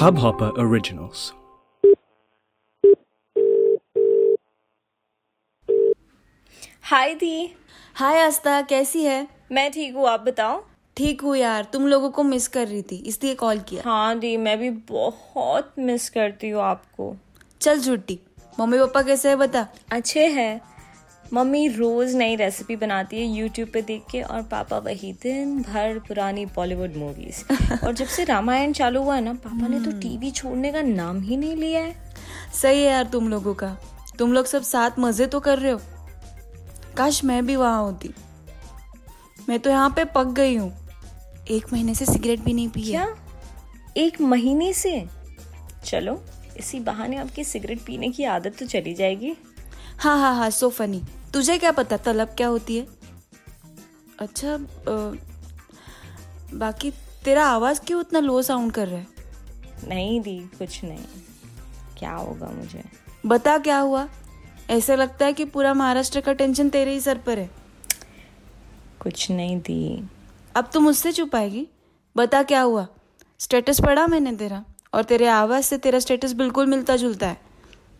Hubhopper Originals. हाय दी हाय आस्था कैसी है? मैं ठीक हूँ आप बताओ? ठीक हूँ यार। तुम लोगों को मिस कर रही थी इसलिए कॉल किया। हाँ दी मैं भी बहुत मिस करती हूँ आपको। चल छुट्टी मम्मी पापा कैसे है बता। अच्छे हैं। मम्मी रोज नई रेसिपी बनाती है यूट्यूब पे देख के और पापा वही दिन भर पुरानी बॉलीवुड मूवीज़ और जब से रामायण चालू हुआ है ना पापा ने तो टीवी छोड़ने का नाम ही नहीं लिया है। सही है यार तुम लोगों का। तुम लोग सब साथ मज़े तो कर रहे हो। काश मैं भी वहाँ होती। मैं तो यहाँ पे पक गई हूँ। एक महीने से सिगरेट भी नहीं पी क्या? एक महीने से? चलो इसी बहाने आपकी सिगरेट पीने की आदत तो चली जाएगी। हाँ हाँ हाँ सो फनी तुझे क्या पता तलब क्या होती है? अच्छा अ, बाकी तेरा आवाज़ क्यों उतना लो साउंड कर रहा है? नहीं दी कुछ नहीं। क्या होगा मुझे? बता क्या हुआ? ऐसा लगता है कि पूरा महाराष्ट्र का टेंशन तेरे ही सर पर है। कुछ नहीं दी। अब तुम मुझसे छुपाएगी बता क्या हुआ? स्टेटस पढ़ा मैंने तेरा और तेरे आवाज़ से तेरा स्टेटस बिल्कुल मिलता जुलता है।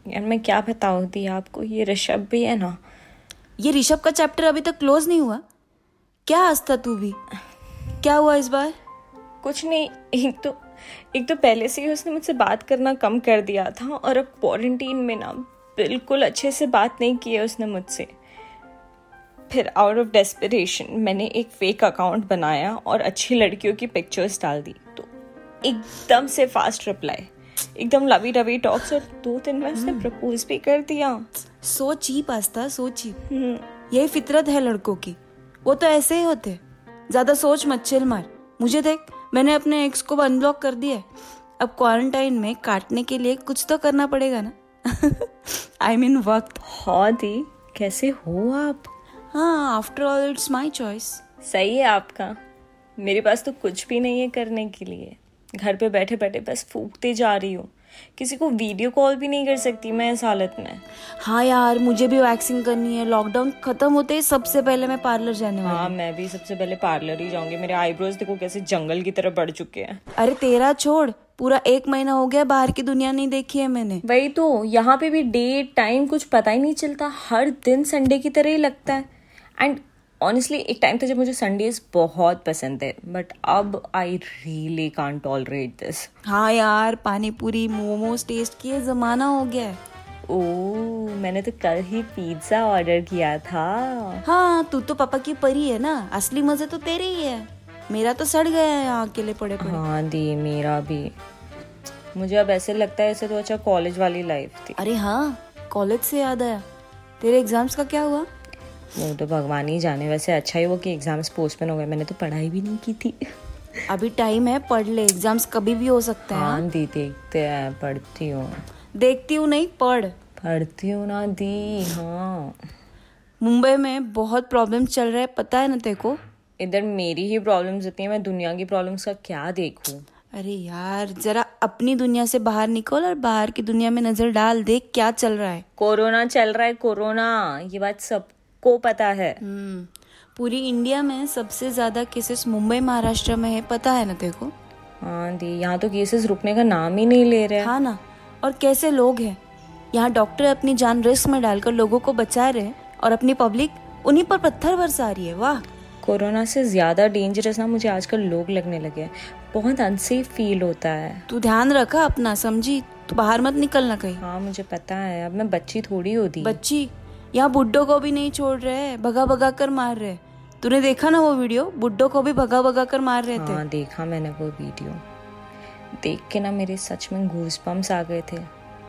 यार मैं क्या बताऊँ? दी आपको ये ऋषभ भी है ना? ये ऋषभ का चैप्टर अभी तक क्लोज नहीं हुआ। क्या हंसता तू भी? क्या हुआ इस बार? कुछ नहीं एक तो एक तो पहले से ही उसने मुझसे बात करना कम कर दिया था और अब क्वारंटीन में ना बिल्कुल अच्छे से बात नहीं की है उसने मुझसे। फिर आउट ऑफ़ डेस्परेशन मैंने एक फेक अकाउंट बनाया और अच्छी लड़कियों की पिक्चर्स डाल दी। तो एकदम से फास्ट रिप्लाई एकदम लवी डवी टॉक्स और दो दिन में उसने प्रपोज भी कर दिया। So cheap Aastha so cheap. यही फितरत है लड़कों की। वो तो ऐसे ही होते। ज़्यादा सोच मत चिल मार। मुझे देख मैंने अपने एक्स को अनब्लॉक कर दिया अब क्वारंटाइन में काटने के लिए कुछ तो करना पड़ेगा ना? आई मीन वक्त। हाँ। दी कैसे हो आप? हाँ after all it's my choice सही है आपका। मेरे पास तो कुछ भी नहीं है करने के लिए। घर पे बैठे बैठे बस फूकते जा रही हूँ। किसी को वीडियो कॉल भी नहीं कर सकती मैं इस हालत में। हाँ यार मुझे भी वैक्सिंग करनी है। लॉकडाउन खत्म होते ही सबसे पहले मैं पार्लर जाने वाली हाँ मैं भी सबसे पहले पार्लर ही जाऊँगी। मेरे आईब्रोज देखो कैसे जंगल की तरह बढ़ चुके हैं। अरे तेरा छोड़ पूरा एक महीना हो गया बाहर की दुनिया नहीं देखी है मैंने। वही तो यहाँ पे भी डेट टाइम कुछ पता ही नहीं चलता। हर दिन संडे की तरह ही लगता है। एंड ऑनेस्टली एक टाइम था जब मुझे संडेज बहुत पसंद है बट अब I really can't tolerate this हाँ यार पानी पूरी मोमोज टेस्ट किए जमाना हो गया है। ओ मैंने तो कल ही पिज्जा ऑर्डर किया था। हाँ तू तो पापा की परी है ना? असली मज़े तो तेरे ही है। मेरा तो सड़ गया है यहाँ अकेले पड़े पड़े। हाँ दी मेरा भी। मुझे अब ऐसे लगता है ऐसे तो अच्छा कॉलेज वाली लाइफ थी। अरे हाँ कॉलेज से याद आया। तेरे एग्ज़ाम्स का क्या हुआ? वो तो भगवान ही जाने। वैसे अच्छा ही वो कि एग्ज़ाम्स पोस्टपोन हो गए। मैंने तो पढ़ाई भी नहीं की थी। अभी टाइम है पढ़ ले। एग्ज़ाम्स कभी भी हो सकते हैं। हाँ दी देखते हैं पढ़ती हूँ। देखती हूँ नहीं पढ़। पढ़ती हूँ ना दी हाँ। मुंबई में बहुत प्रॉब्लम चल रहा है। पता है ना तेरे को? इधर मेरी ही प्रॉब्लम्स होती हैं मैं दुनिया की प्रॉब्लम्स का क्या देखूँ? अरे यार जरा अपनी दुनिया से बाहर निकल और बाहर की दुनिया में नज़र डाल। देख क्या चल रहा है। कोरोना चल रहा है कोरोना। ये बात सबको पता है। हम्म, पूरी इंडिया में सबसे ज़्यादा केसेस मुंबई महाराष्ट्र में है पता है ना को? हाँ दी यहाँ तो केसेस रुकने का नाम ही नहीं ले रहे। हाँ ना। और कैसे लोग हैं? यहाँ डॉक्टर अपनी जान रिस्क में डालकर लोगों को बचा रहे और अपनी पब्लिक उन्हीं पर पत्थर बरसा रही है वाह। कोरोना से ज़्यादा डेंजरस ना मुझे आजकल लोग लगने लगे हैं। बहुत अनसेफ फील होता है। तू ध्यान रखा अपना समझी? तू बाहर मत निकलना कहीं। हाँ मुझे पता है। अब मैं बच्ची थोड़ी होती। बच्ची? यहाँ बुड्ढों को भी नहीं छोड़ रहे हैं भगा भगा कर मार रहे हैं। तूने देखा ना वो वीडियो? बुड्ढों को भी भगा भगा कर मार रहे थे। हाँ देखा मैंने वो वीडियो। देख के ना मेरे सच में घूस आ गए थे।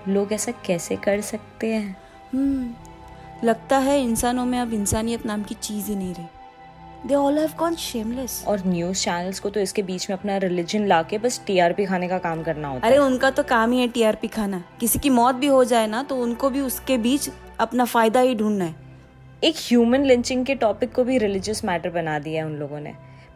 लोग ऐसा कैसे कर सकते हैं? हम्म लगता है इंसानों में अब इंसानियत नाम की चीज़ ही नहीं रही। They all have gone shameless और न्यूज़ चैनल्स को तो इसके बीच में अपना रिलीजन लाके बस टीआरपी खाने का काम करना होता अरे है। उनका तो काम ही है टीआरपी खाना। किसी की मौत भी हो जाए ना तो उनको भी उसके बीच अपना फ़ायदा ही ढूंढना है। एक ह्यूमन लिंचिंग के टॉपिक को भी रिलीजियस मैटर बना दिया है उन लोगों ने।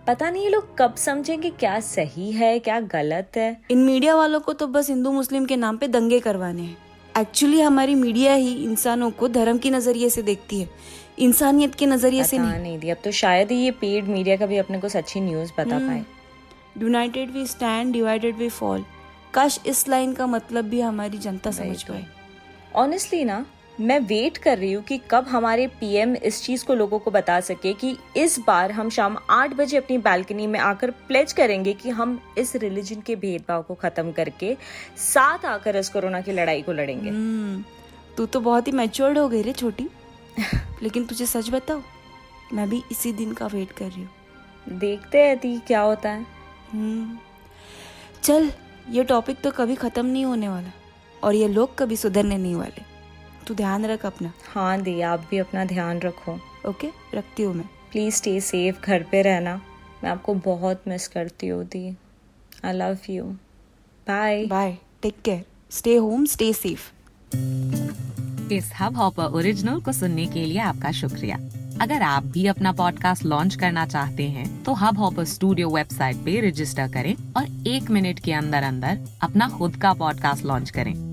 पता नहीं ये लोग कब समझेंगे क्या सही है क्या गलत है। इन मीडिया वालों को तो बस हिंदू मुस्लिम के नाम पे दंगे करवाने हैं। एक्चुअली हमारी मीडिया ही इंसानों को धर्म की नज़रिए से देखती है। इंसानियत के नज़रिए से नहीं। नहीं दी अब तो शायद ही ये पेड मीडिया का भी अपने को सच्ची न्यूज़ बता पाए। United we stand divided we fall काश इस लाइन का मतलब भी हमारी जनता समझ पाए। ऑनेस्टली ना मैं वेट कर रही हूँ कि कब हमारे पीएम इस चीज़ को लोगों को बता सके कि इस बार हम शाम आठ बजे अपनी बालकनी में आकर प्लेज करेंगे कि हम इस रिलीजन के भेदभाव को खत्म करके साथ आकर इस कोरोना की लड़ाई को लड़ेंगे। हम्म, तू तो बहुत ही मैच्योर्ड हो गई रे छोटी। लेकिन तुझे सच बताओ मैं भी इसी दिन का वेट कर रही हूँ। देखते हैं दी क्या होता है। हम्म, चल ये टॉपिक तो कभी खत्म नहीं होने वाला और ये लोग कभी सुधरने नहीं वाले। तू ध्यान रख अपना। हाँ दी आप भी अपना ध्यान रखो। ओके? रखती हूँ मैं। प्लीज़ स्टे सेफ़ घर पे रहना। मैं आपको बहुत मिस करती हूँ दी। I love you bye bye take care stay home stay safe इस हब हॉपर ओरिजिनल को सुनने के लिए आपका शुक्रिया। अगर आप भी अपना पॉडकास्ट लॉन्च करना चाहते हैं तो हब हॉपर स्टूडियो वेबसाइट पे रजिस्टर करें और एक मिनट के अंदर अंदर अपना खुद का पॉडकास्ट लॉन्च करें।